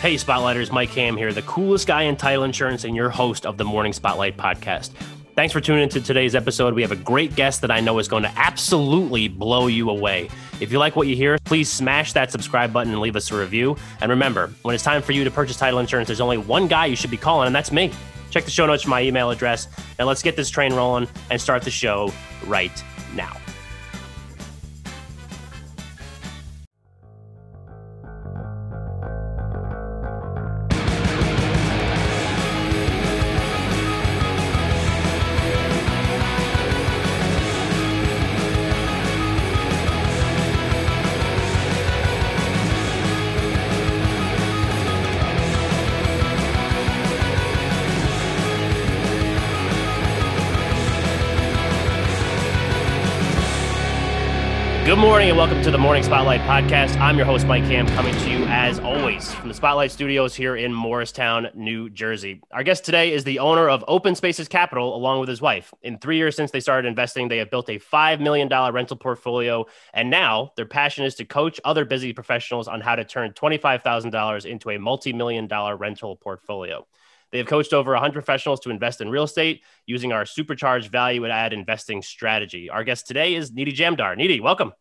Hey, Spotlighters, Mike Ham here, the coolest guy in title insurance and your host of the Morning Spotlight podcast. Thanks for tuning into today's episode. We have a great guest that I know is going to absolutely blow you away. If you like what you hear, please smash that subscribe button and leave us a review. And remember, when it's time for you to purchase title insurance, there's only one guy you should be calling, and that's me. Check the show notes for my email address, and let's get this train rolling and start the show right now. Good morning and welcome to the Morning Spotlight podcast. I'm your host, Mike Ham, coming to you as always from the Spotlight Studios here in Morristown, New Jersey. Our guest today is the owner of Open Spaces Capital along with his wife. In three years since they started investing, they have built a $5 million rental portfolio. And now their passion is to coach other busy professionals on how to turn $25,000 into a multi million dollar rental portfolio. They have coached over 100 professionals to invest in real estate using our supercharged value add investing strategy. Our guest today is Niti Jamdar. Niti, welcome.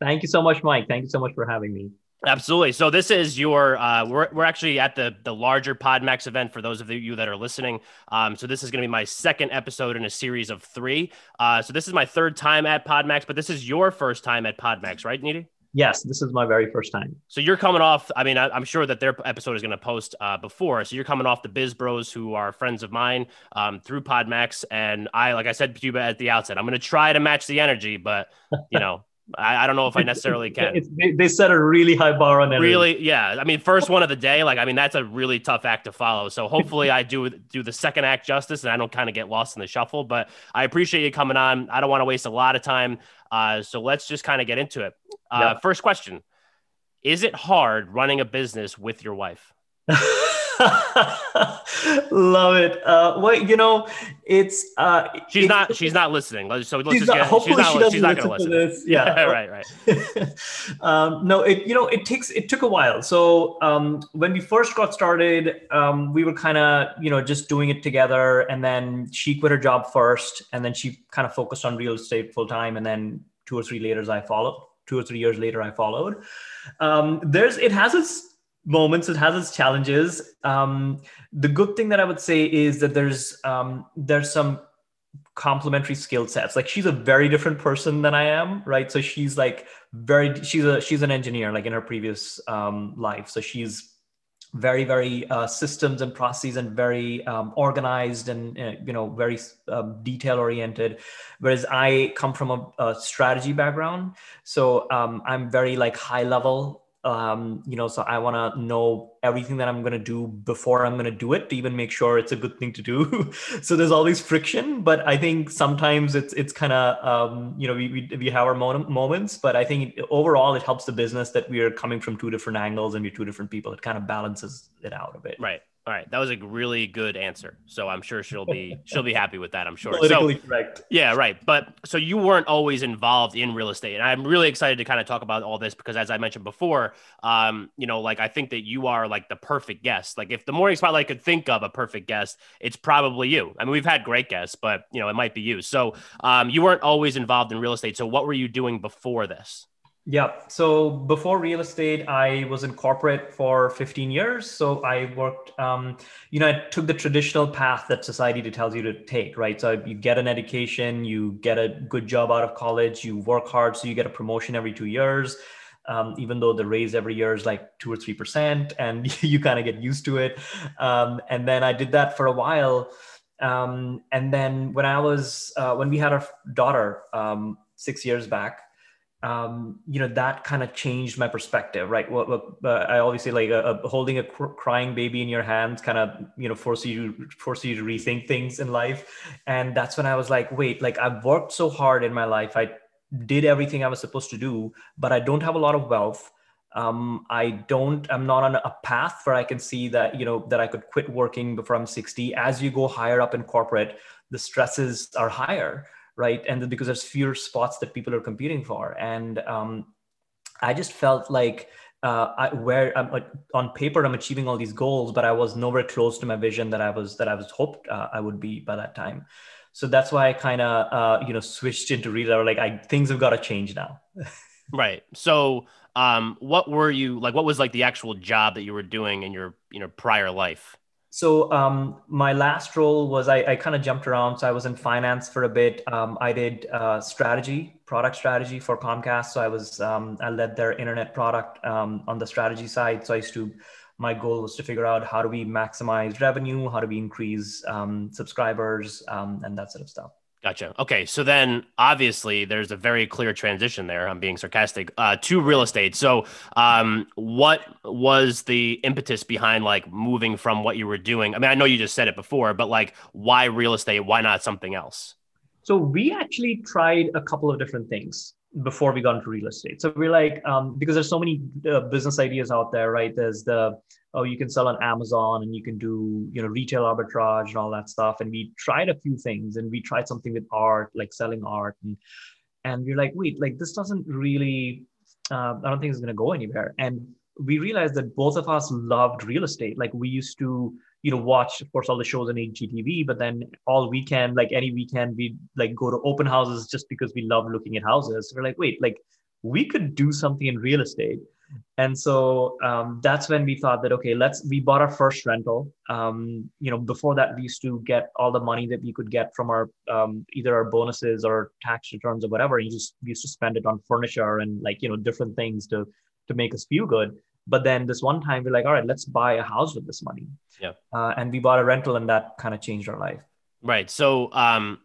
Thank you so much, Mike. Thank you so much for having me. Absolutely. So this is your uh, we're we're actually at the the larger PodMAX event for those of you that are listening. Um, so this is going to be my second episode in a series of three. Uh, so this is my third time at PodMAX, but this is your first time at PodMAX, right, Niti? Yes, this is my very first time. So you're coming off. I mean, I, am sure that their episode is going to post uh, before. So you're coming off the Biz Bros, who are friends of mine um, through Podmax, and I, like I said to you at the outset, I'm going to try to match the energy, but you know. I, I, don't know if I necessarily can. They, they, set a really high bar on that. Really, yeah. I mean, first one of the day, like I mean, that's a really tough act to follow. So hopefully, I do do the second act justice, and I don't kind of get lost in the shuffle. But I appreciate you coming on. I don't want to waste a lot of time, uh, so let's just kind of get into it. Uh, yeah. First question: Is it hard running a business with your wife? Love it. Uh, well, you know, it's uh, she's it's, not she's not listening. So let's just not, get, hopefully she's not, she she's not going to listen. This. Yeah, right, right. um, no, it you know it takes it took a while. So um, when we first got started, um, we were kind of you know just doing it together, and then she quit her job first, and then she kind of focused on real estate full time, and then two or three later, I followed. Two or three years later, I followed. Um, there's it has its moments it has its challenges. Um, the good thing that i would say is that there's um, there's some complementary skill sets. Like she's a very different person than i am right? So she's like very she's a she's an engineer like in her previous um, life. So she's very very uh, systems and processes and very um, organized and uh, you know very uh, detail oriented whereas i come from a, a strategy background. So um, i'm very like high level um, you know so i want to know everything that i'm going to do before i'm going to do it to even make sure it's a good thing to do. So there's always friction but i think sometimes it's it's kind of um, you know we, we, we have our moments but i think overall it helps the business that we are coming from two different angles and we're two different people. It kind of balances it out a bit. Right all right, that was a really good answer. So I'm sure she'll be she'll be happy with that. I'm sure. Politically so, correct. Yeah, right. But so you weren't always involved in real estate, and I'm really excited to kind of talk about all this because, as I mentioned before, um, you know, like I think that you are like the perfect guest. Like if the Morning Spotlight could think of a perfect guest, it's probably you. I mean, we've had great guests, but you know, it might be you. So um, you weren't always involved in real estate. So what were you doing before this? Yeah. So before real estate, I was in corporate for 15 years. So I worked, um, you know, I took the traditional path that society tells you to take, right? So you get an education, you get a good job out of college, you work hard, so you get a promotion every two years. Um, even though the raise every year is like two or three percent, and you kind of get used to it. Um, and then I did that for a while. Um, and then when I was uh, when we had our daughter um, six years back, um, you know that kind of changed my perspective right? What, what uh, i always say like uh, holding a cr- crying baby in your hands kind of you know force you force you to rethink things in life. And that's when i was like wait like i've worked so hard in my life. I did everything i was supposed to do but i don't have a lot of wealth. Um, i don't i'm not on a path where i can see that you know that i could quit working before i'm 60 as you go higher up in corporate the stresses are higher right? And because there's fewer spots that people are competing for. And um, I just felt like uh, I, where I'm uh, on paper I'm achieving all these goals, but I was nowhere close to my vision that I was that I was hoped uh, I would be by that time. So that's why I kind of uh, you know switched into real. Like I things have got to change now. right. So um, what were you like? What was like the actual job that you were doing in your you know prior life? So um, my last role was I, I kind of jumped around. So I was in finance for a bit. Um, I did uh, strategy, product strategy for Comcast. So I was um, I led their internet product um, on the strategy side. So I used to my goal was to figure out how do we maximize revenue, how do we increase um, subscribers, um, and that sort of stuff. Gotcha. Okay. So then obviously there's a very clear transition there. I'm being sarcastic uh, to real estate. So, um, what was the impetus behind like moving from what you were doing? I mean, I know you just said it before, but like, why real estate? Why not something else? So, we actually tried a couple of different things before we got into real estate. So, we're like, um, because there's so many uh, business ideas out there, right? There's the oh you can sell on amazon and you can do you know retail arbitrage and all that stuff and we tried a few things and we tried something with art like selling art and and we're like wait like this doesn't really uh, i don't think it's going to go anywhere and we realized that both of us loved real estate. Like we used to you know watch of course all the shows on HGTV but then all weekend like any weekend we like go to open houses just because we love looking at houses. We're like wait like we could do something in real estate. And so um, that's when we thought that okay let's we bought our first rental. Um, you know before that we used to get all the money that we could get from our um, either our bonuses or tax returns or whatever you just used to spend it on furniture and like you know different things to to make us feel good but then this one time we're like all right let's buy a house with this money. Yeah. Uh, and we bought a rental and that kind of changed our life. Right. So um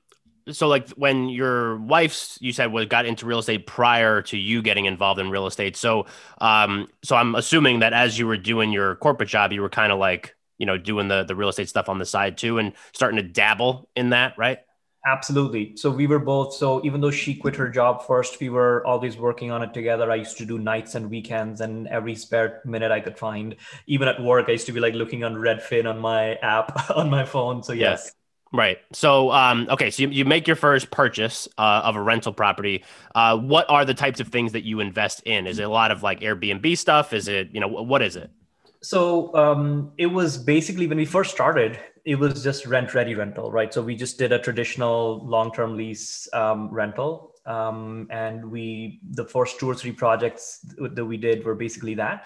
so like when your wife's you said was got into real estate prior to you getting involved in real estate. So um so i'm assuming that as you were doing your corporate job you were kind of like you know doing the the real estate stuff on the side too and starting to dabble in that right absolutely so we were both so even though she quit her job first we were always working on it together i used to do nights and weekends and every spare minute i could find even at work i used to be like looking on redfin on my app on my phone so yes Right. So, um, okay. So you, you make your first purchase uh, of a rental property. Uh, what are the types of things that you invest in? Is it a lot of like Airbnb stuff? Is it, you know, what is it? So um, it was basically when we first started, it was just rent ready rental, right? So we just did a traditional long term lease um, rental. Um, and we, the first two or three projects that we did were basically that.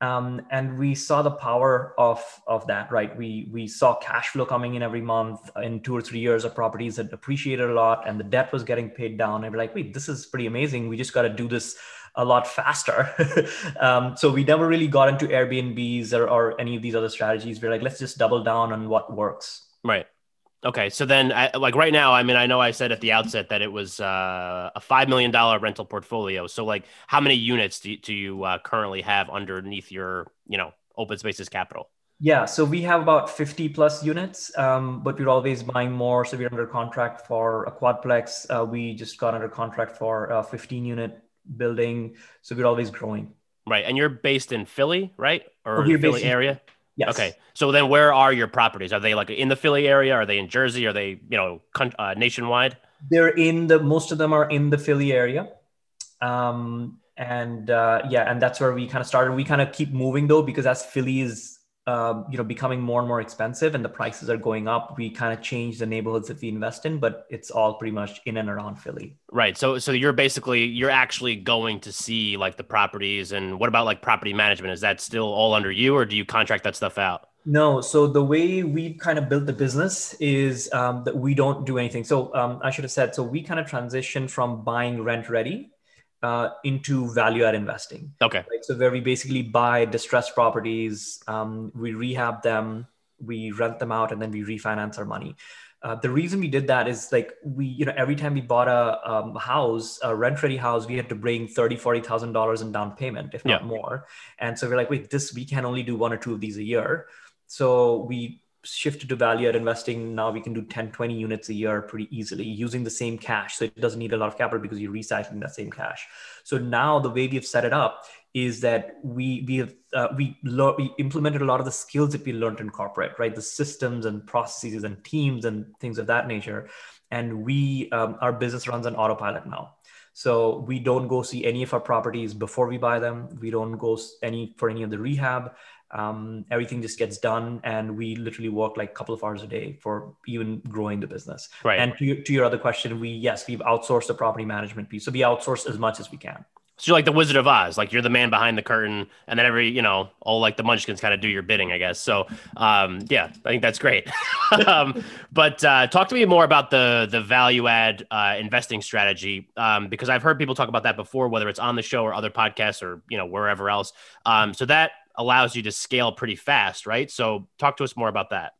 Um, and we saw the power of of that right we we saw cash flow coming in every month in two or three years of properties that appreciated a lot and the debt was getting paid down and we're like wait this is pretty amazing we just got to do this a lot faster um, so we never really got into airbnbs or, or any of these other strategies we're like let's just double down on what works right Okay, so then, I, like right now, I mean, I know I said at the outset that it was uh, a five million dollar rental portfolio. So, like, how many units do you, do you uh, currently have underneath your, you know, open spaces capital? Yeah, so we have about 50 plus units, um, but we're always buying more. So we're under contract for a quadplex. Uh, we just got under contract for a 15 unit building. So we're always growing. Right, and you're based in Philly, right, or oh, Philly area? Yes. Okay. So then where are your properties? Are they like in the Philly area? Are they in Jersey? Are they, you know, uh, nationwide? They're in the, most of them are in the Philly area. Um, and uh, yeah, and that's where we kind of started. We kind of keep moving though, because as Philly is um, you know becoming more and more expensive and the prices are going up we kind of change the neighborhoods that we invest in but it's all pretty much in and around philly. Right so so you're basically you're actually going to see like the properties and what about like property management? Is that still all under you or do you contract that stuff out? No so the way we kind of built the business is um, that we don't do anything. So um, i should have said so we kind of transition from buying rent ready uh, into value add investing. Okay. Right? So where we basically buy distressed properties, um, we rehab them, we rent them out, and then we refinance our money. Uh, the reason we did that is like we, you know, every time we bought a um, house, a rent-ready house, we had to bring thirty, forty thousand dollars in down payment, if not yeah. more. And so we're like, wait, this we can only do one or two of these a year. So we shifted to value add investing now we can do 10 20 units a year pretty easily using the same cash. So it doesn't need a lot of capital because you're recycling that same cash. So now the way we've set it up is that we we have uh, we, lo- we implemented a lot of the skills that we learned in corporate right? The systems and processes and teams and things of that nature. And we um, our business runs on autopilot now. So we don't go see any of our properties before we buy them. We don't go any for any of the rehab. Um, everything just gets done, and we literally work like a couple of hours a day for even growing the business. Right. And to your, to your other question, we yes, we've outsourced the property management piece. So we outsource as much as we can. So you're like the Wizard of Oz, like you're the man behind the curtain, and then every you know all like the Munchkins kind of do your bidding, I guess. So um, yeah, I think that's great. um, but uh, talk to me more about the the value add uh, investing strategy um, because I've heard people talk about that before, whether it's on the show or other podcasts or you know wherever else. Um, so that allows you to scale pretty fast, right? So talk to us more about that.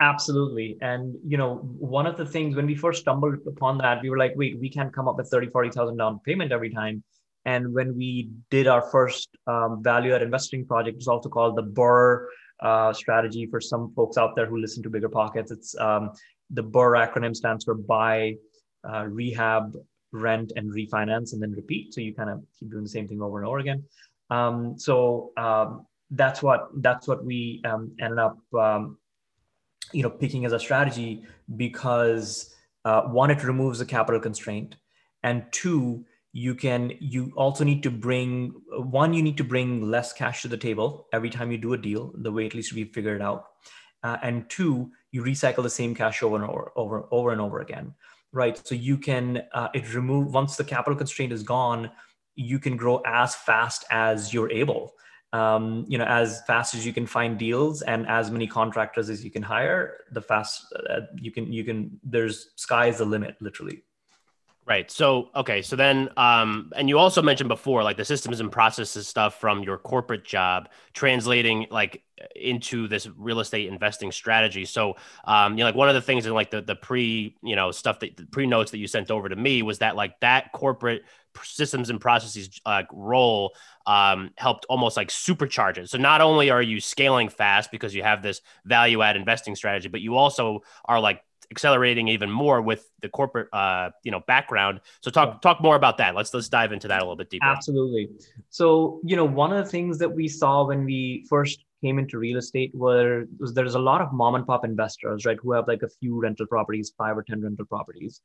Absolutely. And, you know, one of the things when we first stumbled upon that, we were like, wait, we can't come up with 30, 40,000 down payment every time. And when we did our first um, value add investing project, it's also called the BRRRR uh, strategy for some folks out there who listen to Bigger Pockets. It's um, the BRRRR acronym stands for buy, uh, rehab, rent, and refinance, and then repeat. So you kind of keep doing the same thing over and over again. Um, so um, that's what that's what we um, ended up, um, you know, picking as a strategy because uh, one, it removes the capital constraint, and two, you can you also need to bring one you need to bring less cash to the table every time you do a deal the way at least we figured it out. Uh, and two you recycle the same cash over and over over, over and over again right? So you can uh, it remove once the capital constraint is gone you can grow as fast as you're able. Um, you know as fast as you can find deals and as many contractors as you can hire the fast uh, you can you can there's sky is the limit literally Right. So, okay. So then, um, and you also mentioned before, like the systems and processes stuff from your corporate job, translating like into this real estate investing strategy. So, um, you know, like one of the things in like the, the pre, you know, stuff that the pre notes that you sent over to me was that like that corporate systems and processes uh, role um, helped almost like supercharge it. So not only are you scaling fast because you have this value add investing strategy, but you also are like accelerating even more with the corporate uh, you know background. So talk talk more about that. Let's let's dive into that a little bit deeper. Absolutely. So you know one of the things that we saw when we first came into real estate were was there's a lot of mom and pop investors right who have like a few rental properties five or ten rental properties.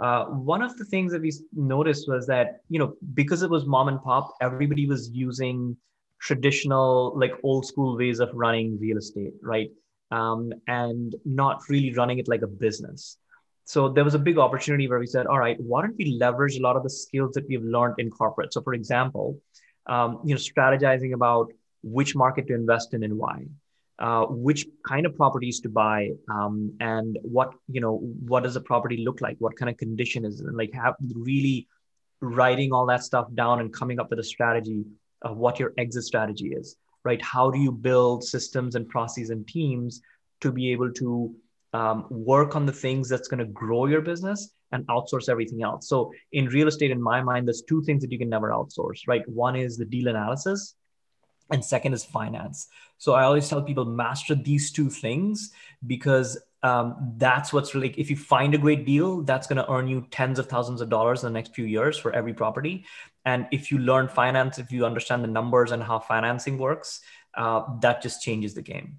Uh, one of the things that we noticed was that you know because it was mom and pop everybody was using traditional like old school ways of running real estate right um, and not really running it like a business. So there was a big opportunity where we said, all right, why don't we leverage a lot of the skills that we've learned in corporate? So for example, um, you know, strategizing about which market to invest in and why, uh, which kind of properties to buy, um, and what you know, what does a property look like? What kind of condition is it? And like have really writing all that stuff down and coming up with a strategy of what your exit strategy is right? How do you build systems and processes and teams to be able to um, work on the things that's going to grow your business and outsource everything else? So in real estate, in my mind, there's two things that you can never outsource, right? One is the deal analysis, and second is finance. So I always tell people master these two things because um, that's what's really if you find a great deal that's going to earn you tens of thousands of dollars in the next few years for every property and if you learn finance if you understand the numbers and how financing works uh, that just changes the game.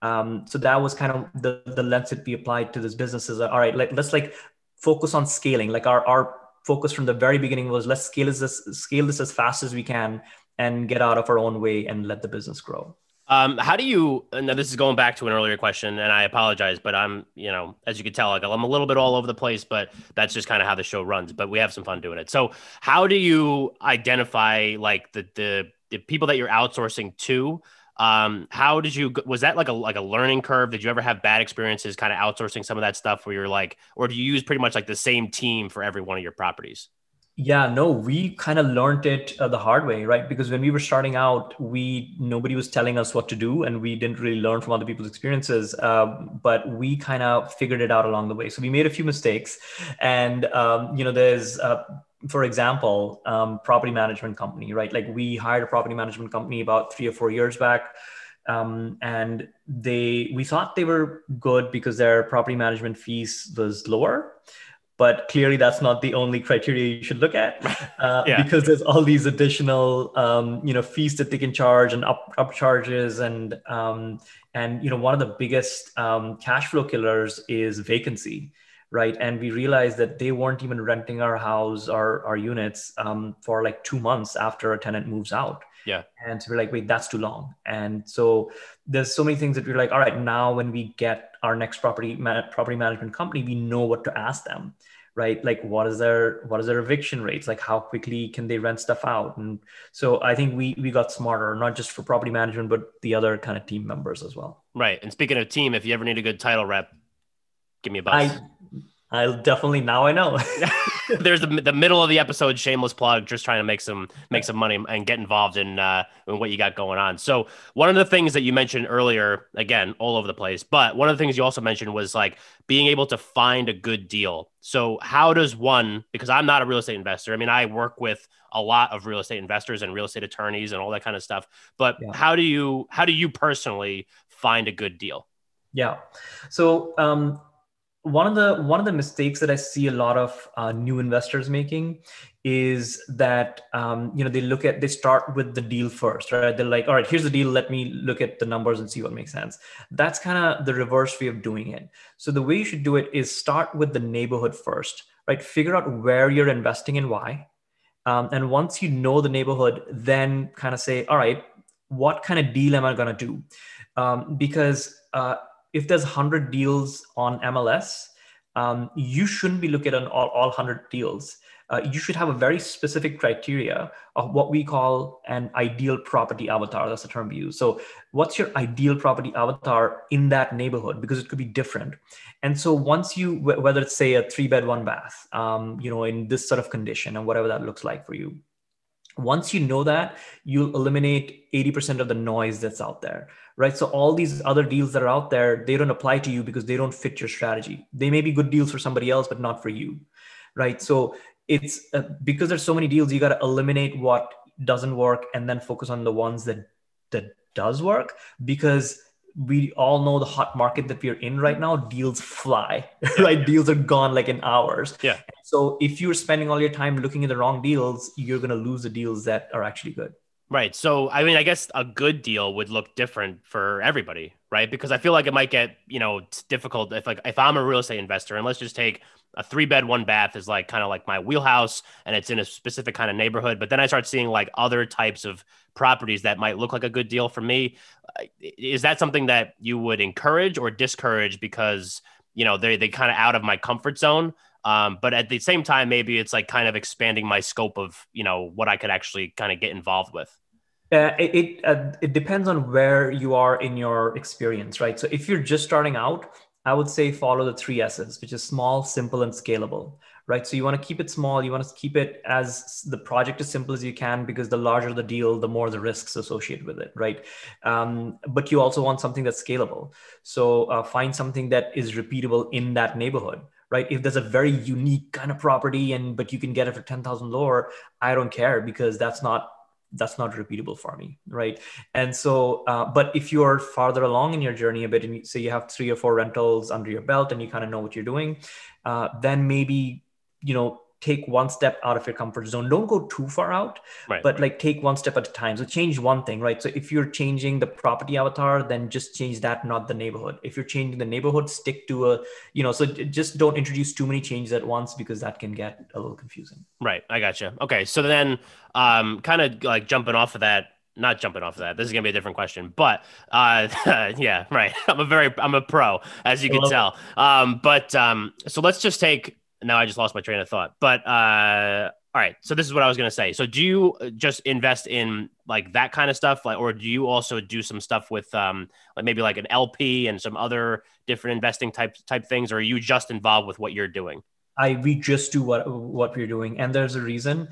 Um, so that was kind of the, the lens that we applied to this business is all right like, let's like focus on scaling. Like our, our focus from the very beginning was let's scale this scale this as fast as we can and get out of our own way and let the business grow um, how do you? Now this is going back to an earlier question, and I apologize, but I'm, you know, as you can tell, I'm a little bit all over the place, but that's just kind of how the show runs. But we have some fun doing it. So, how do you identify like the the, the people that you're outsourcing to? Um, how did you? Was that like a like a learning curve? Did you ever have bad experiences, kind of outsourcing some of that stuff, where you're like, or do you use pretty much like the same team for every one of your properties? Yeah, no, we kind of learned it uh, the hard way, right? Because when we were starting out, we nobody was telling us what to do, and we didn't really learn from other people's experiences. Uh, but we kind of figured it out along the way. So we made a few mistakes, and um, you know, there's, uh, for example, um, property management company, right? Like we hired a property management company about three or four years back. Um, and they we thought they were good because their property management fees was lower but clearly that's not the only criteria you should look at uh, yeah. because there's all these additional um, you know fees that they can charge and up, up charges and um, and you know one of the biggest um, cash flow killers is vacancy right? And we realized that they weren't even renting our house or our units um, for like two months after a tenant moves out. Yeah. And so we're like, wait, that's too long. And so there's so many things that we're like, all right, now when we get our next property property management company, we know what to ask them, right? Like what is their what is their eviction rates? Like how quickly can they rent stuff out? And so I think we we got smarter, not just for property management, but the other kind of team members as well. Right. And speaking of team, if you ever need a good title rep, give me a buzz. I, I'll definitely now I know. There's the, the middle of the episode, shameless plug, just trying to make some make some money and get involved in uh, in what you got going on. So one of the things that you mentioned earlier, again, all over the place, but one of the things you also mentioned was like being able to find a good deal. So how does one? Because I'm not a real estate investor. I mean, I work with a lot of real estate investors and real estate attorneys and all that kind of stuff. But yeah. how do you how do you personally find a good deal? Yeah. So um, one of the one of the mistakes that I see a lot of uh, new investors making is that um, you know they look at they start with the deal first, right? They're like, all right, here's the deal. Let me look at the numbers and see what makes sense. That's kind of the reverse way of doing it. So the way you should do it is start with the neighborhood first, right? Figure out where you're investing and why, um, and once you know the neighborhood, then kind of say, all right, what kind of deal am I going to do? Um, because uh, if there's 100 deals on MLS, um, you shouldn't be looking at all, all 100 deals. Uh, you should have a very specific criteria of what we call an ideal property avatar. That's the term we use. So, what's your ideal property avatar in that neighborhood? Because it could be different. And so, once you, whether it's say a three bed, one bath, um, you know, in this sort of condition and whatever that looks like for you, once you know that, you'll eliminate 80% of the noise that's out there right? So all these other deals that are out there, they don't apply to you because they don't fit your strategy. They may be good deals for somebody else, but not for you, right? So it's uh, because there's so many deals, you got to eliminate what doesn't work and then focus on the ones that that does work because we all know the hot market that we're in right now deals fly yeah. right deals are gone like in hours yeah so if you're spending all your time looking at the wrong deals you're going to lose the deals that are actually good Right. So, I mean, I guess a good deal would look different for everybody, right? Because I feel like it might get, you know, difficult if like if I'm a real estate investor and let's just take a three bed, one bath is like kind of like my wheelhouse and it's in a specific kind of neighborhood. But then I start seeing like other types of properties that might look like a good deal for me. Is that something that you would encourage or discourage because, you know, they they kind of out of my comfort zone? Um, but at the same time, maybe it's like kind of expanding my scope of you know what I could actually kind of get involved with. Uh, it it, uh, it depends on where you are in your experience, right? So if you're just starting out, I would say follow the three S's, which is small, simple, and scalable, right? So you want to keep it small. You want to keep it as the project as simple as you can, because the larger the deal, the more the risks associated with it, right? Um, but you also want something that's scalable. So uh, find something that is repeatable in that neighborhood right if there's a very unique kind of property and but you can get it for 10000 lower i don't care because that's not that's not repeatable for me right? And so uh, but if you're farther along in your journey a bit and you, say you have three or four rentals under your belt and you kind of know what you're doing uh, then maybe you know take one step out of your comfort zone don't go too far out right, but right. like take one step at a time so change one thing right so if you're changing the property avatar then just change that not the neighborhood if you're changing the neighborhood stick to a you know so just don't introduce too many changes at once because that can get a little confusing right i gotcha okay so then um kind of like jumping off of that not jumping off of that. This is gonna be a different question, but uh, yeah, right. I'm a very, I'm a pro, as you can tell. Um, but um, so let's just take now I just lost my train of thought. But uh, all right, so this is what I was gonna say. So do you just invest in like that kind of stuff, like, or do you also do some stuff with um, like maybe like an LP and some other different investing type type things, or are you just involved with what you're doing? I we just do what what we're doing, and there's a reason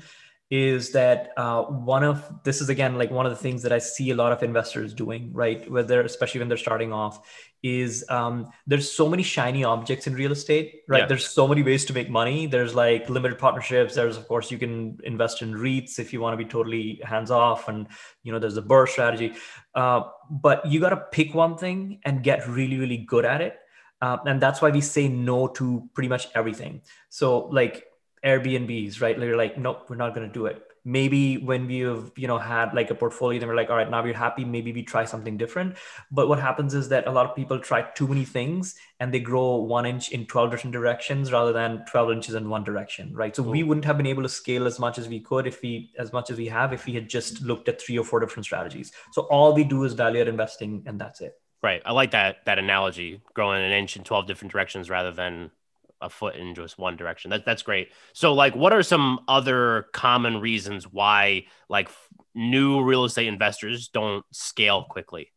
is that uh, one of this is again like one of the things that I see a lot of investors doing, right? Whether especially when they're starting off, is um, there's so many shiny objects in real estate, right? Yeah. There's so many ways to make money. There's like limited partnerships. There's of course you can invest in REITs if you want to be totally hands off, and you know there's a BRRRR strategy. Uh, but you got to pick one thing and get really really good at it. Uh, and that's why we say no to pretty much everything. So like Airbnbs, right? They're like, nope, we're not going to do it. maybe when we've you know had like a portfolio then we're like all right now we're happy. Maybe we try something different. But what happens is that a lot of people try too many things and they grow one inch in 12 different directions rather than 12 inches in one direction right? So we oh. wouldn't have been able to scale as much as we could if we as much as we have if we had just looked at three or four different strategies. So all we do is value add investing and that's it. Right. I like that that analogy growing an inch in 12 different directions rather than a foot in just one direction. That that's great. So like what are some other common reasons why like new real estate investors don't scale quickly?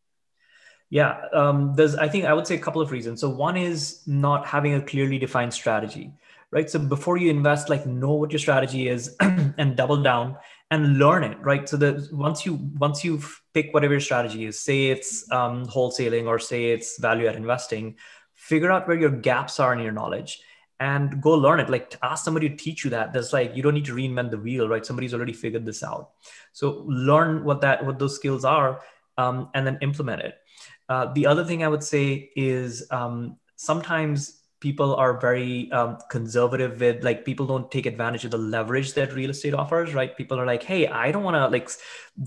Yeah, um, there's I think I would say a couple of reasons. So one is not having a clearly defined strategy, right? So before you invest, like know what your strategy is and double down and learn it, right? So that once you once you pick whatever your strategy is, say it's um, wholesaling or say it's value add investing, figure out where your gaps are in your knowledge and go learn it. Like ask somebody to teach you that. There's like you don't need to reinvent the wheel right? Somebody's already figured this out. So learn what that what those skills are um, and then implement it. Uh, the other thing i would say is um, sometimes people are very um, conservative with like people don't take advantage of the leverage that real estate offers right? People are like hey i don't want to like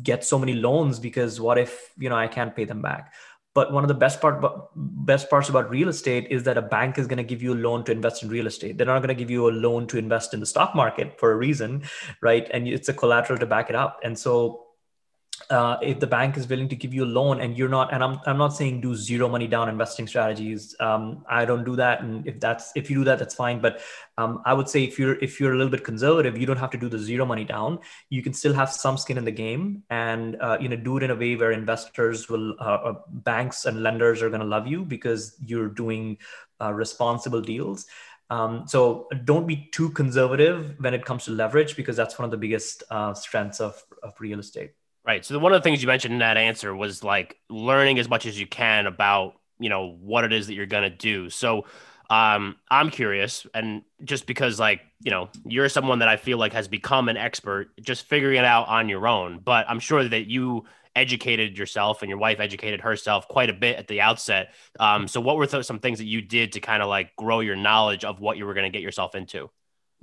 get so many loans because what if you know i can't pay them back but one of the best part best parts about real estate is that a bank is going to give you a loan to invest in real estate. They're not going to give you a loan to invest in the stock market for a reason, right? And it's a collateral to back it up. And so uh, if the bank is willing to give you a loan and you're not and i'm, I'm not saying do zero money down investing strategies. Um, i don't do that. And if that's if you do that that's fine. But um, i would say if you're if you're a little bit conservative you don't have to do the zero money down. You can still have some skin in the game and uh, you know do it in a way where investors will uh, uh banks and lenders are going to love you because you're doing uh, responsible deals. Um, so don't be too conservative when it comes to leverage because that's one of the biggest uh, strengths of, of real estate Right. So one of the things you mentioned in that answer was like learning as much as you can about, you know, what it is that you're going to do. So um, I'm curious and just because like, you know, you're someone that I feel like has become an expert just figuring it out on your own, but I'm sure that you educated yourself and your wife educated herself quite a bit at the outset. Um, so what were th- some things that you did to kind of like grow your knowledge of what you were going to get yourself into?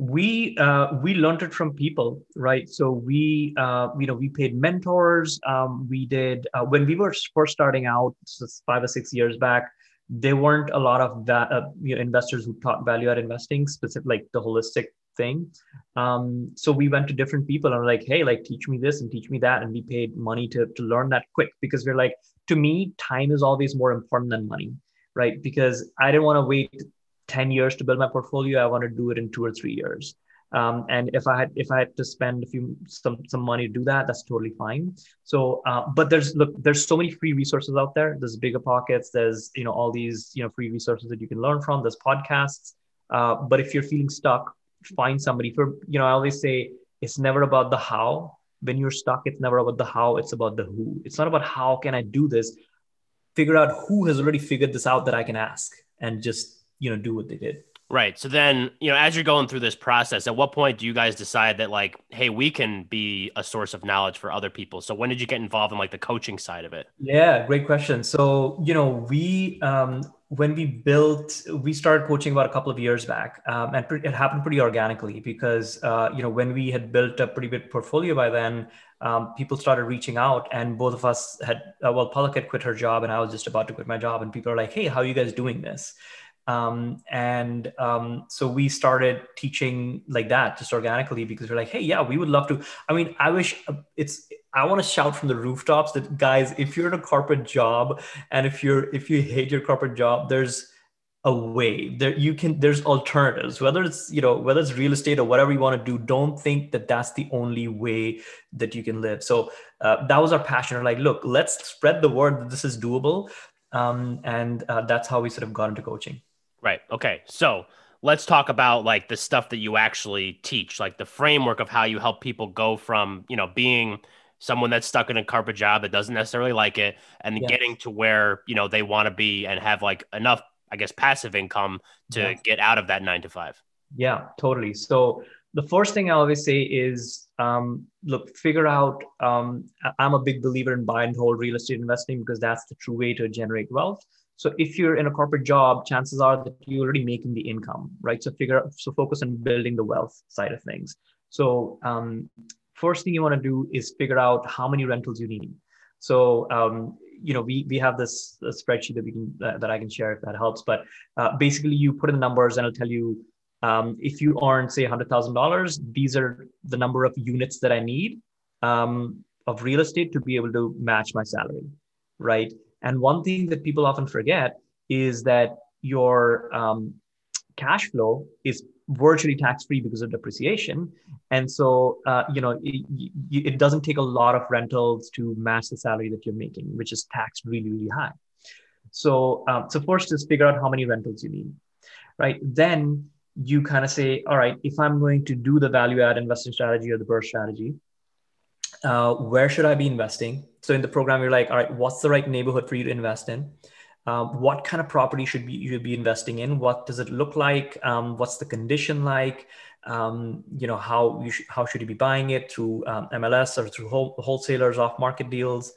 We uh, we learned it from people right? So we uh, you know we paid mentors um, we did uh, when we were first starting out five or six years back there weren't a lot of that uh, you know, investors who taught value add investing specific like the holistic thing. Um, so we went to different people and were like hey like teach me this and teach me that and we paid money to, to learn that quick because we're like to me time is always more important than money right? Because i didn't want to wait 10 years to build my portfolio i want to do it in two or three years. Um, and if i had if i had to spend a few some some money to do that that's totally fine. So uh, but there's look there's so many free resources out there. There's bigger pockets there's you know all these you know free resources that you can learn from. There's podcasts. Uh, but if you're feeling stuck find somebody. For you know i always say it's never about the how. When you're stuck it's never about the how it's about the who. It's not about how can i do this. Figure out who has already figured this out that i can ask and just you know do what they did. Right. So then you know as you're going through this process at what point do you guys decide that like hey we can be a source of knowledge for other people? So when did you get involved in like the coaching side of it? Yeah great question. So you know we um, when we built we started coaching about a couple of years back um, and it happened pretty organically because uh, you know when we had built a pretty big portfolio by then um, people started reaching out and both of us had uh, well Palak had quit her job and i was just about to quit my job and people are like hey how are you guys doing this um, and um, so we started teaching like that just organically because we're like hey yeah we would love to. I mean i wish uh, it's i want to shout from the rooftops that guys if you're in a corporate job and if you're if you hate your corporate job there's a way. There you can there's alternatives whether it's you know whether it's real estate or whatever you want to do don't think that that's the only way that you can live. So uh, that was our passion. We're like look let's spread the word that this is doable. Um, and uh, that's how we sort of got into coaching Right. Okay. So let's talk about like the stuff that you actually teach, like the framework of how you help people go from, you know, being someone that's stuck in a carpet job that doesn't necessarily like it and yes. getting to where, you know, they want to be and have like enough, I guess, passive income to yeah. get out of that nine to five. Yeah, totally. So the first thing I always say is um, look, figure out. Um, I'm a big believer in buy and hold real estate investing because that's the true way to generate wealth. So if you're in a corporate job, chances are that you're already making the income, right? So figure out, so focus on building the wealth side of things. So um, first thing you want to do is figure out how many rentals you need. So, um, you know, we we have this spreadsheet that we can uh, that I can share if that helps. But uh, basically, you put in the numbers, and it'll tell you um, if you earn say hundred thousand dollars, these are the number of units that I need um, of real estate to be able to match my salary, right? And one thing that people often forget is that your um, cash flow is virtually tax free because of depreciation. And so, uh, you know, it, it, doesn't take a lot of rentals to match the salary that you're making, which is taxed really, really high. So, um, so first is figure out how many rentals you need, right? Then you kind of say, all right, if I'm going to do the value add investing strategy or the BRRRR strategy, uh, where should I be investing? So in the program, you're like, all right, what's the right neighborhood for you to invest in? Um, what kind of property should be you be investing in? What does it look like? Um, what's the condition like? Um, you know how you sh- how should you be buying it through MLS um, or through whole- wholesalers off market deals?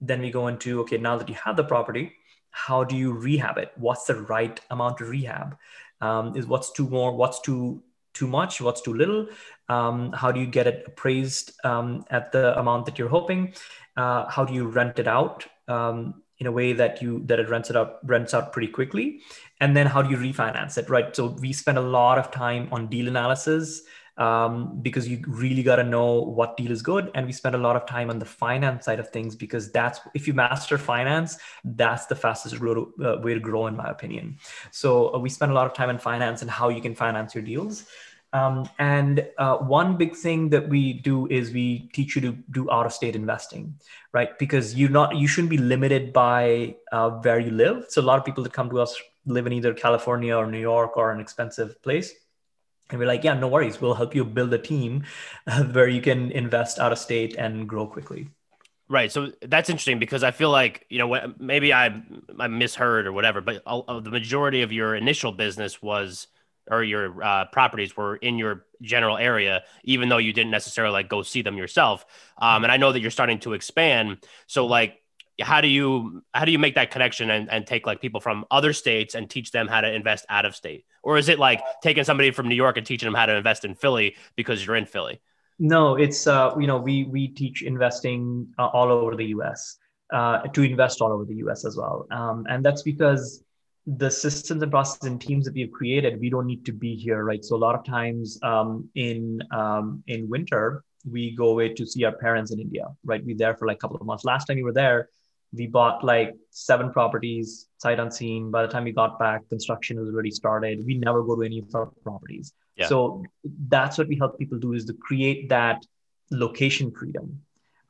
Then we go into okay, now that you have the property, how do you rehab it? What's the right amount of rehab? Um, is what's too more? What's too too much? What's too little? Um, how do you get it appraised at the amount that you're hoping? Uh, how do you rent it out? Um, in a way that you that it rents it out rents out pretty quickly and then how do you refinance it right so we spend a lot of time on deal analysis um, because you really got to know what deal is good and we spend a lot of time on the finance side of things because that's if you master finance that's the fastest grow, uh, way to grow in my opinion so uh, we spend a lot of time in finance and how you can finance your deals um, and uh, one big thing that we do is we teach you to do out of state investing, right? Because you're not, you shouldn't be limited by uh, where you live. So a lot of people that come to us live in either California or New York or an expensive place. And we're like, yeah, no worries. We'll help you build a team uh, where you can invest out of state and grow quickly. Right. So that's interesting because I feel like, you know, maybe I, I misheard or whatever, but the majority of your initial business was or your uh, properties were in your general area, even though you didn't necessarily like go see them yourself. Um, and I know that you're starting to expand. So like, how do you how do you make that connection and, and take like people from other states and teach them how to invest out of state, or is it like taking somebody from New York and teaching them how to invest in Philly because you're in Philly? No, it's uh, you know we we teach investing uh, all over the U.S. Uh, to invest all over the U.S. as well, um, and that's because the systems and processes and teams that we've created, we don't need to be here, right? So a lot of times um, in um, in winter, we go away to see our parents in India, right? We're there for like a couple of months. Last time we were there, we bought like seven properties, sight unseen. By the time we got back, construction was already started. We never go to any of our properties. Yeah. So that's what we help people do is to create that location freedom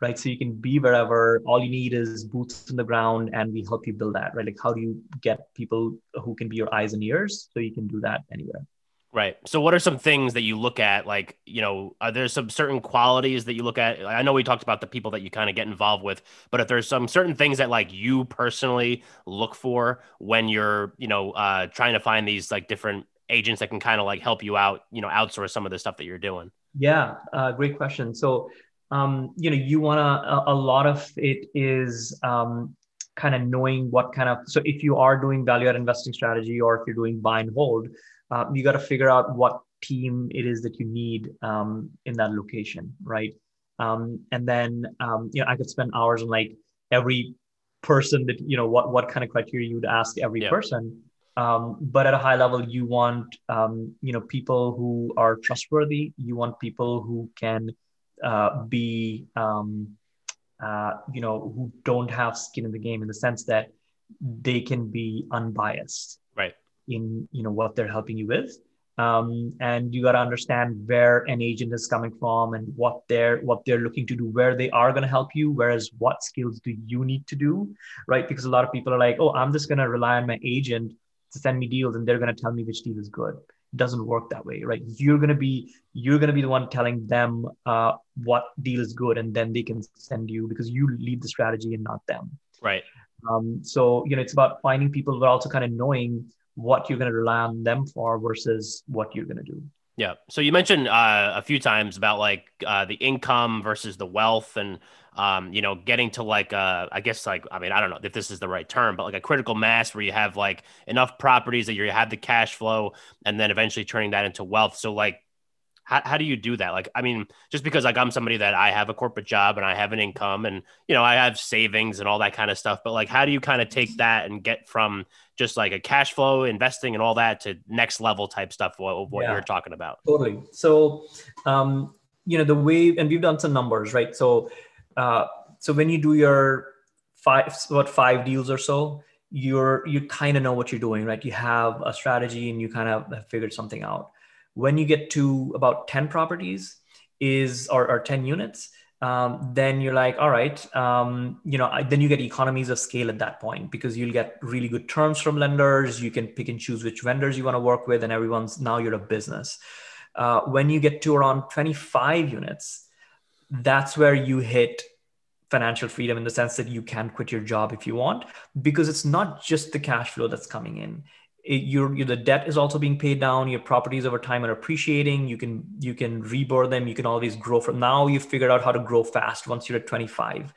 right? So you can be wherever. All you need is boots on the ground, and we help you build that, right? Like, how do you get people who can be your eyes and ears so you can do that anywhere? Right. So, what are some things that you look at? Like, you know, are there some certain qualities that you look at? I know we talked about the people that you kind of get involved with, but if there's some certain things that like you personally look for when you're, you know, uh, trying to find these like different agents that can kind of like help you out, you know, outsource some of the stuff that you're doing. Yeah, uh, great question. So, um, you know, you want to, a, a, lot of it is um, kind of knowing what kind of, so if you are doing value add investing strategy or if you're doing buy and hold, uh, you got to figure out what team it is that you need um, in that location, right? Um, and then, um, you know, I could spend hours on like every person that, you know, what, what kind of criteria you would ask every yeah. person. Um, but at a high level, you want, you know, people who are trustworthy. You want people who can, uh, be um, uh, you know who don't have skin in the game in the sense that they can be unbiased in you know what they're helping you with. Um, and you got to understand where an agent is coming from and what they're what they're looking to do where they are going to help you whereas what skills do you need to do right? Because a lot of people are like oh i'm just going to rely on my agent to send me deals and they're going to tell me which deal is good. Doesn't work that way right? You're going to be you're going to be the one telling them uh, what deal is good and then they can send you because you lead the strategy and not them. Right. Um, so you know it's about finding people but also kind of knowing what you're going to rely on them for versus what you're going to do yeah so you mentioned uh, a few times about like uh, the income versus the wealth and um, you know, getting to like, uh, I guess like, I mean, I don't know if this is the right term, but like a critical mass where you have like enough properties that you have the cash flow and then eventually turning that into wealth. So like, how, how do you do that? Like, I mean, just because like I'm somebody that I have a corporate job and I have an income and, you know, I have savings and all that kind of stuff, but like, how do you kind of take that and get from just like a cash flow investing and all that to next level type stuff, what, what yeah, you're talking about? Totally. So, um, you know, the way, and we've done some numbers, right? So, uh, so when you do your five, what five deals or so, you're, you kind of know what you're doing, right? You have a strategy and you kind of have figured something out when you get to about 10 properties is or, or 10 units, um, then you're like, all right, um, you know, then you get economies of scale at that point because you'll get really good terms from lenders. You can pick and choose which vendors you want to work with, and everyone's now you're a business. Uh, when you get to around 25 units, that's where you hit financial freedom in the sense that you can quit your job if you want because it's not just the cash flow that's coming in it, your, your the debt is also being paid down your properties over time are appreciating you can you can reborn them you can always grow from now you've figured out how to grow fast once you're at 25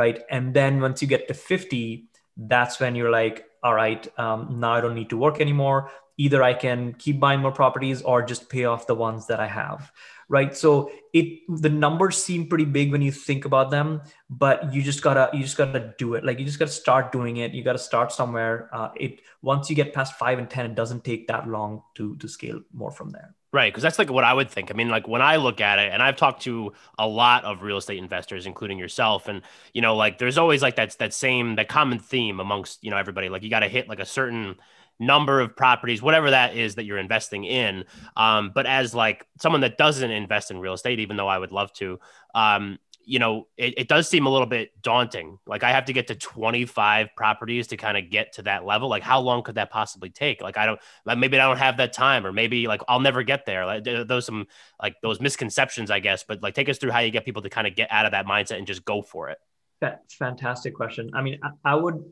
right? And then once you get to 50 that's when you're like all right um, now i don't need to work anymore. Either i can keep buying more properties or just pay off the ones that i have right? So it the numbers seem pretty big when you think about them but you just gotta you just gotta do it. Like you just gotta start doing it. You gotta start somewhere. Uh, it once you get past five and ten it doesn't take that long to to scale more from there Right, because that's like what I would think. I mean, like when I look at it, and I've talked to a lot of real estate investors, including yourself, and you know, like there's always like that that same that common theme amongst you know everybody. Like you got to hit like a certain number of properties, whatever that is that you're investing in. Um, but as like someone that doesn't invest in real estate, even though I would love to, um, you know, it, it, does seem a little bit daunting. Like I have to get to 25 properties to kind of get to that level. Like how long could that possibly take? Like I don't, like maybe I don't have that time, or maybe like I'll never get there. Like those some like those misconceptions, I guess. But like take us through how you get people to kind of get out of that mindset and just go for it. That's fantastic question. I mean, I, I would,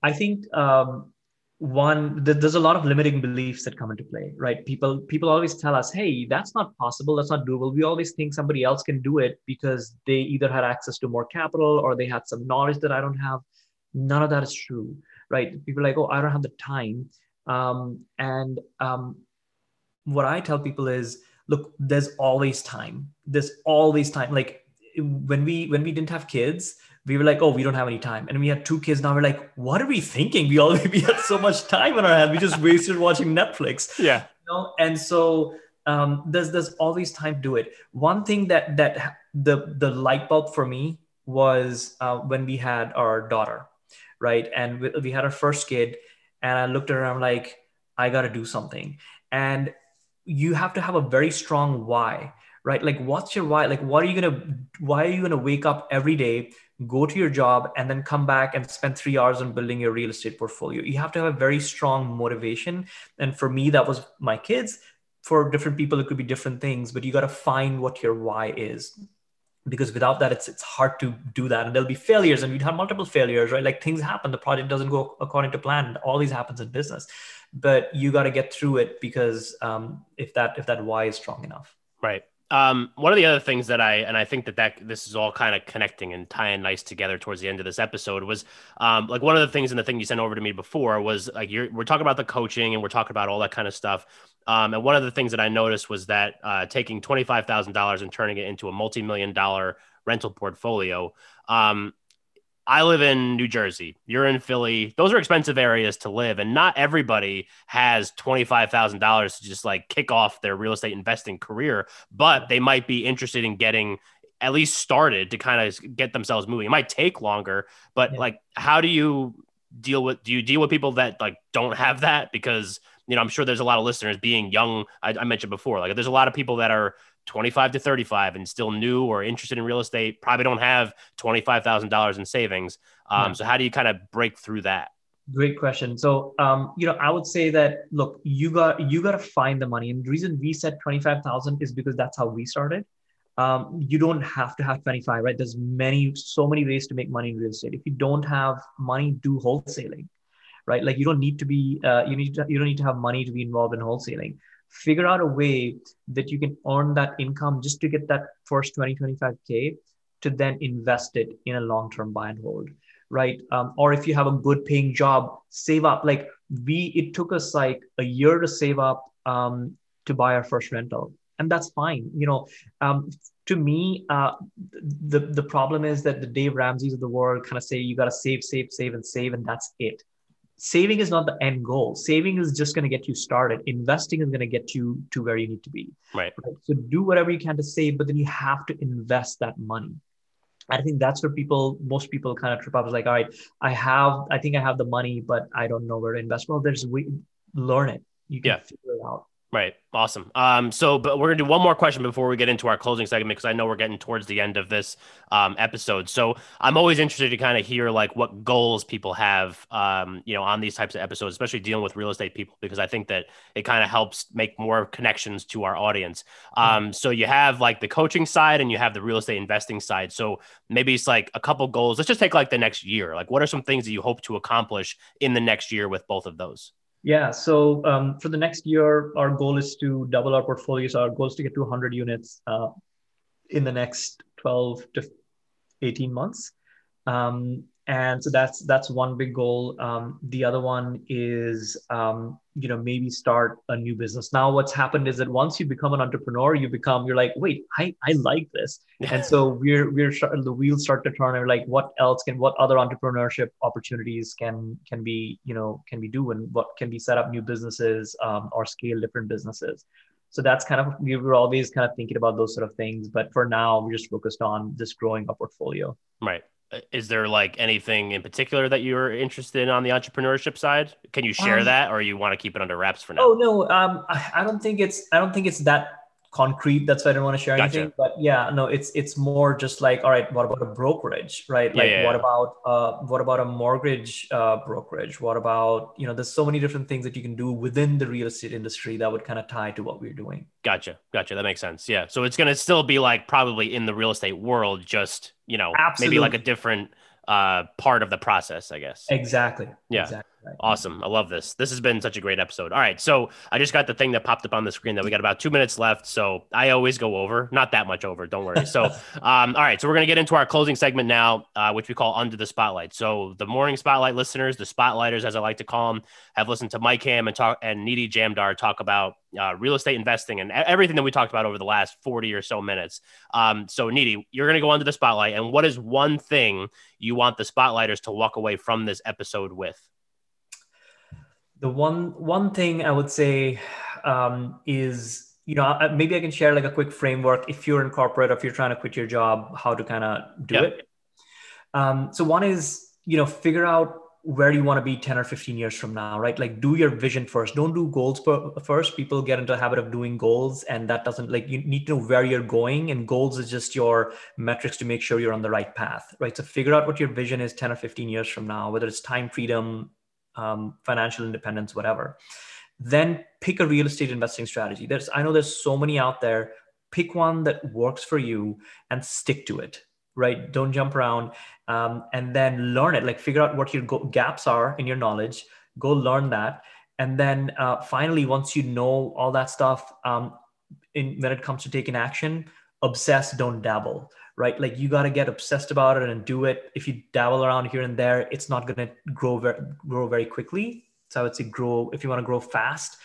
I think um, one there's a lot of limiting beliefs that come into play right? People people always tell us hey that's not possible that's not doable. We always think somebody else can do it because they either had access to more capital or they had some knowledge that i don't have. None of that is true right? People like oh i don't have the time. Um, and um, what i tell people is look there's always time. There's always time. Like when we when we didn't have kids we were like, oh, we don't have any time. And we had two kids. Now we're like, what are we thinking? We all we had so much time on our hands. We just wasted watching Netflix. Yeah. You know? And so um, there's there's always time to do it. One thing that that the the light bulb for me was uh, when we had our daughter, right? And we, we had our first kid, and I looked at her. I'm like, I got to do something. And you have to have a very strong why right like what's your why like what are you gonna why are you gonna wake up every day go to your job and then come back and spend three hours on building your real estate portfolio. You have to have a very strong motivation. And for me that was my kids. For different people it could be different things but you got to find what your why is. Because without that it's it's hard to do that. And there'll be failures and we'd have multiple failures right? Like things happen. The project doesn't go according to plan. All these happens in business. But you got to get through it because um, if that if that why is strong enough. Right um, one of the other things that I and I think that that this is all kind of connecting and tying nice together towards the end of this episode was um, like one of the things and the thing you sent over to me before was like you're we're talking about the coaching and we're talking about all that kind of stuff. Um, and one of the things that I noticed was that uh, taking twenty five thousand dollars and turning it into a multi million dollar rental portfolio. Um, I live in New Jersey. You're in Philly. Those are expensive areas to live, and not everybody has twenty five thousand dollars to just like kick off their real estate investing career. But they might be interested in getting at least started to kind of get themselves moving. It might take longer, but yeah. like, how do you deal with? Do you deal with people that like don't have that? Because you know, I'm sure there's a lot of listeners being young. I, I mentioned before, like, there's a lot of people that are 25 to 35 and still new or interested in real estate probably don't have $25,000 in savings. Um, So how do you kind of break through that? Great question. So, um, you know, I would say that look, you got you got to find the money, and the reason we said twenty five thousand is because that's how we started. Um, you don't have to have twenty five, right? There's many, so many ways to make money in real estate. If you don't have money, do wholesaling, right? Like you don't need to be, uh, you need to, you don't need to have money to be involved in wholesaling figure out a way that you can earn that income just to get that first 20 25k to then invest it in a long-term buy and hold right um, or if you have a good paying job save up like we it took us like a year to save up um, to buy our first rental and that's fine. You know, um, to me, uh, the the problem is that the Dave Ramsey's of the world kind of say you got to save, save, save, and save, and that's it. Saving is not the end goal. Saving is just going to get you started. Investing is going to get you to where you need to be. Right. So do whatever you can to save, but then you have to invest that money. I think that's where people, most people kind of trip up. Is like, all right, I have, I think I have the money, but I don't know where to invest. Well, there's we learn it. You can yeah. figure it out. Right. Awesome. Um, so, but we're gonna do one more question before we get into our closing segment because I know we're getting towards the end of this um, episode. So, I'm always interested to kind of hear like what goals people have, um, you know, on these types of episodes, especially dealing with real estate people, because I think that it kind of helps make more connections to our audience. Um, so you have like the coaching side and you have the real estate investing side. So maybe it's like a couple goals. Let's just take like the next year. Like, what are some things that you hope to accomplish in the next year with both of those? Yeah. So um, for the next year, our goal is to double our portfolio. So our goal is to get to 100 units uh, in the next 12 to 18 months. Um, and so that's that's one big goal. Um, the other one is um, you know maybe start a new business. Now what's happened is that once you become an entrepreneur you become you're like wait i i like this. And so we're we're the wheels start to turn. And like what else can what other entrepreneurship opportunities can can be you know can be do? And what can be set up new businesses um, or scale different businesses? So that's kind of we were always kind of thinking about those sort of things. But for now we're just focused on just growing a portfolio. Right is there like anything in particular that you're interested in on the entrepreneurship side? Can you share um, that, or you want to keep it under wraps for now? Oh no, um, I don't think it's I don't think it's that concrete. That's why I didn't want to share gotcha. anything. But yeah, no, it's it's more just like, all right, what about a brokerage, right? Like, yeah, yeah, what yeah. about uh, what about a mortgage uh, brokerage? What about you know, there's so many different things that you can do within the real estate industry that would kind of tie to what we're doing. Gotcha, gotcha. That makes sense. Yeah, so it's gonna still be like probably in the real estate world, just you know, Absolutely. maybe like a different uh, part of the process, I guess. Exactly. Yeah. Exactly. Awesome. I love this. This has been such a great episode. All right. So I just got the thing that popped up on the screen that we got about two minutes left. So I always go over, not that much over. Don't worry. So, um, all right. So we're going to get into our closing segment now, uh, which we call Under the Spotlight. So the morning spotlight listeners, the spotlighters, as I like to call them, have listened to Mike Ham and talk and Niti Jamdar talk about uh, real estate investing and everything that we talked about over the last 40 or so minutes. Um, so Niti, you're going to go under the spotlight. And what is one thing you want the spotlighters to walk away from this episode with? The one one thing I would say um, is you know maybe I can share like a quick framework if you're in corporate or if you're trying to quit your job, how to kind of do yep. it. Um, so one is you know figure out where you want to be 10 or 15 years from now right like do your vision first don't do goals first people get into the habit of doing goals and that doesn't like you need to know where you're going and goals is just your metrics to make sure you're on the right path right so figure out what your vision is 10 or 15 years from now whether it's time freedom um, financial independence, whatever. Then pick a real estate investing strategy. There's, I know there's so many out there. Pick one that works for you and stick to it. Right? Don't jump around, um, and then learn it. Like figure out what your go- gaps are in your knowledge. Go learn that, and then uh, finally, once you know all that stuff, um, in when it comes to taking action, obsess, don't dabble right? Like you got to get obsessed about it and do it. If you dabble around here and there, it's not going to grow very, grow very quickly. So I would say grow if you want to grow fast,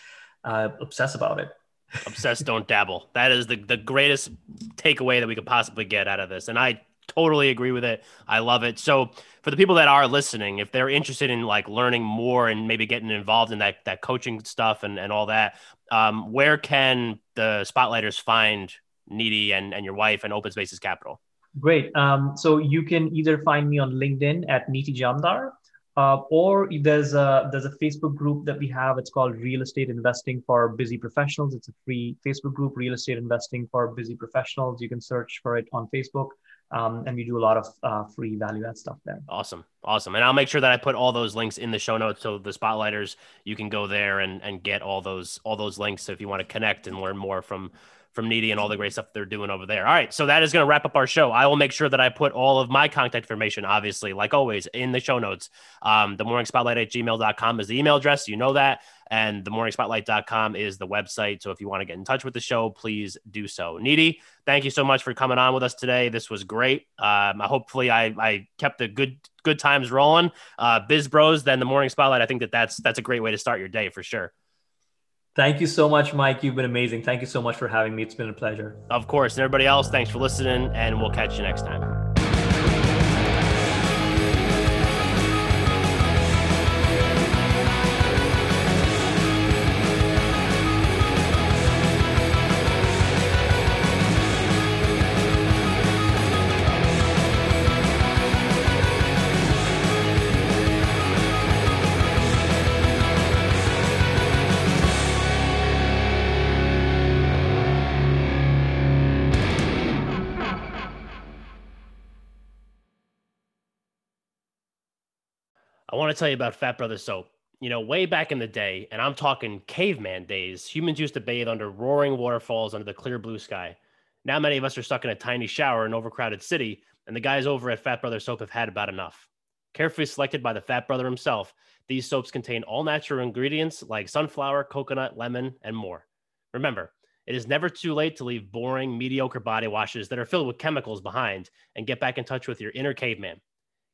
uh, obsess about it. obsess, don't dabble. That is the the greatest takeaway that we could possibly get out of this, and I totally agree with it. I love it. So for the people that are listening, if they're interested in like learning more and maybe getting involved in that that coaching stuff and and all that, um, where can the spotlighters find Niti and, and your wife and Open Spaces Capital? Great. Um, so you can either find me on LinkedIn at Niti Jamdar, uh, or there's a there's a Facebook group that we have. It's called Real Estate Investing for Busy Professionals. It's a free Facebook group, Real Estate Investing for Busy Professionals. You can search for it on Facebook. Um, and we do a lot of uh, free value add stuff there. Awesome, awesome, and I'll make sure that I put all those links in the show notes so the spotlighters you can go there and and get all those all those links So if you want to connect and learn more from from Niti and all the great stuff they're doing over there. All right. So that is going to wrap up our show. I will make sure that I put all of my contact information, obviously, like always, in the show notes. Um, the morning spotlight at gmail.com is the email address. You know that. And the morning spotlight.com is the website. So if you want to get in touch with the show, please do so. Niti, thank you so much for coming on with us today. This was great. Um, hopefully I, I kept the good, good times rolling. Uh, Biz Bros, then the morning spotlight. I think that that's, that's a great way to start your day for sure. Thank you so much, Mike. You've been amazing. Thank you so much for having me. It's been a pleasure. Of course. And everybody else, thanks for listening, and we'll catch you next time. To tell you about Fat Brother soap. You know, way back in the day, and I'm talking caveman days, humans used to bathe under roaring waterfalls under the clear blue sky. Now, many of us are stuck in a tiny shower in an overcrowded city, and the guys over at Fat Brother Soap have had about enough. Carefully selected by the Fat Brother himself, these soaps contain all natural ingredients like sunflower, coconut, lemon, and more. Remember, it is never too late to leave boring, mediocre body washes that are filled with chemicals behind and get back in touch with your inner caveman.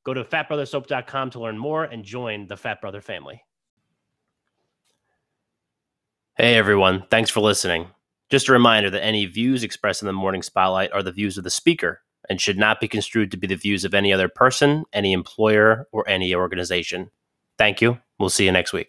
Go to fatbrothersoap.com to learn more and join the Fat Brother family. Hey everyone, thanks for listening. Just a reminder that any views expressed in the morning spotlight are the views of the speaker and should not be construed to be the views of any other person, any employer, or any organization. Thank you. We'll see you next week.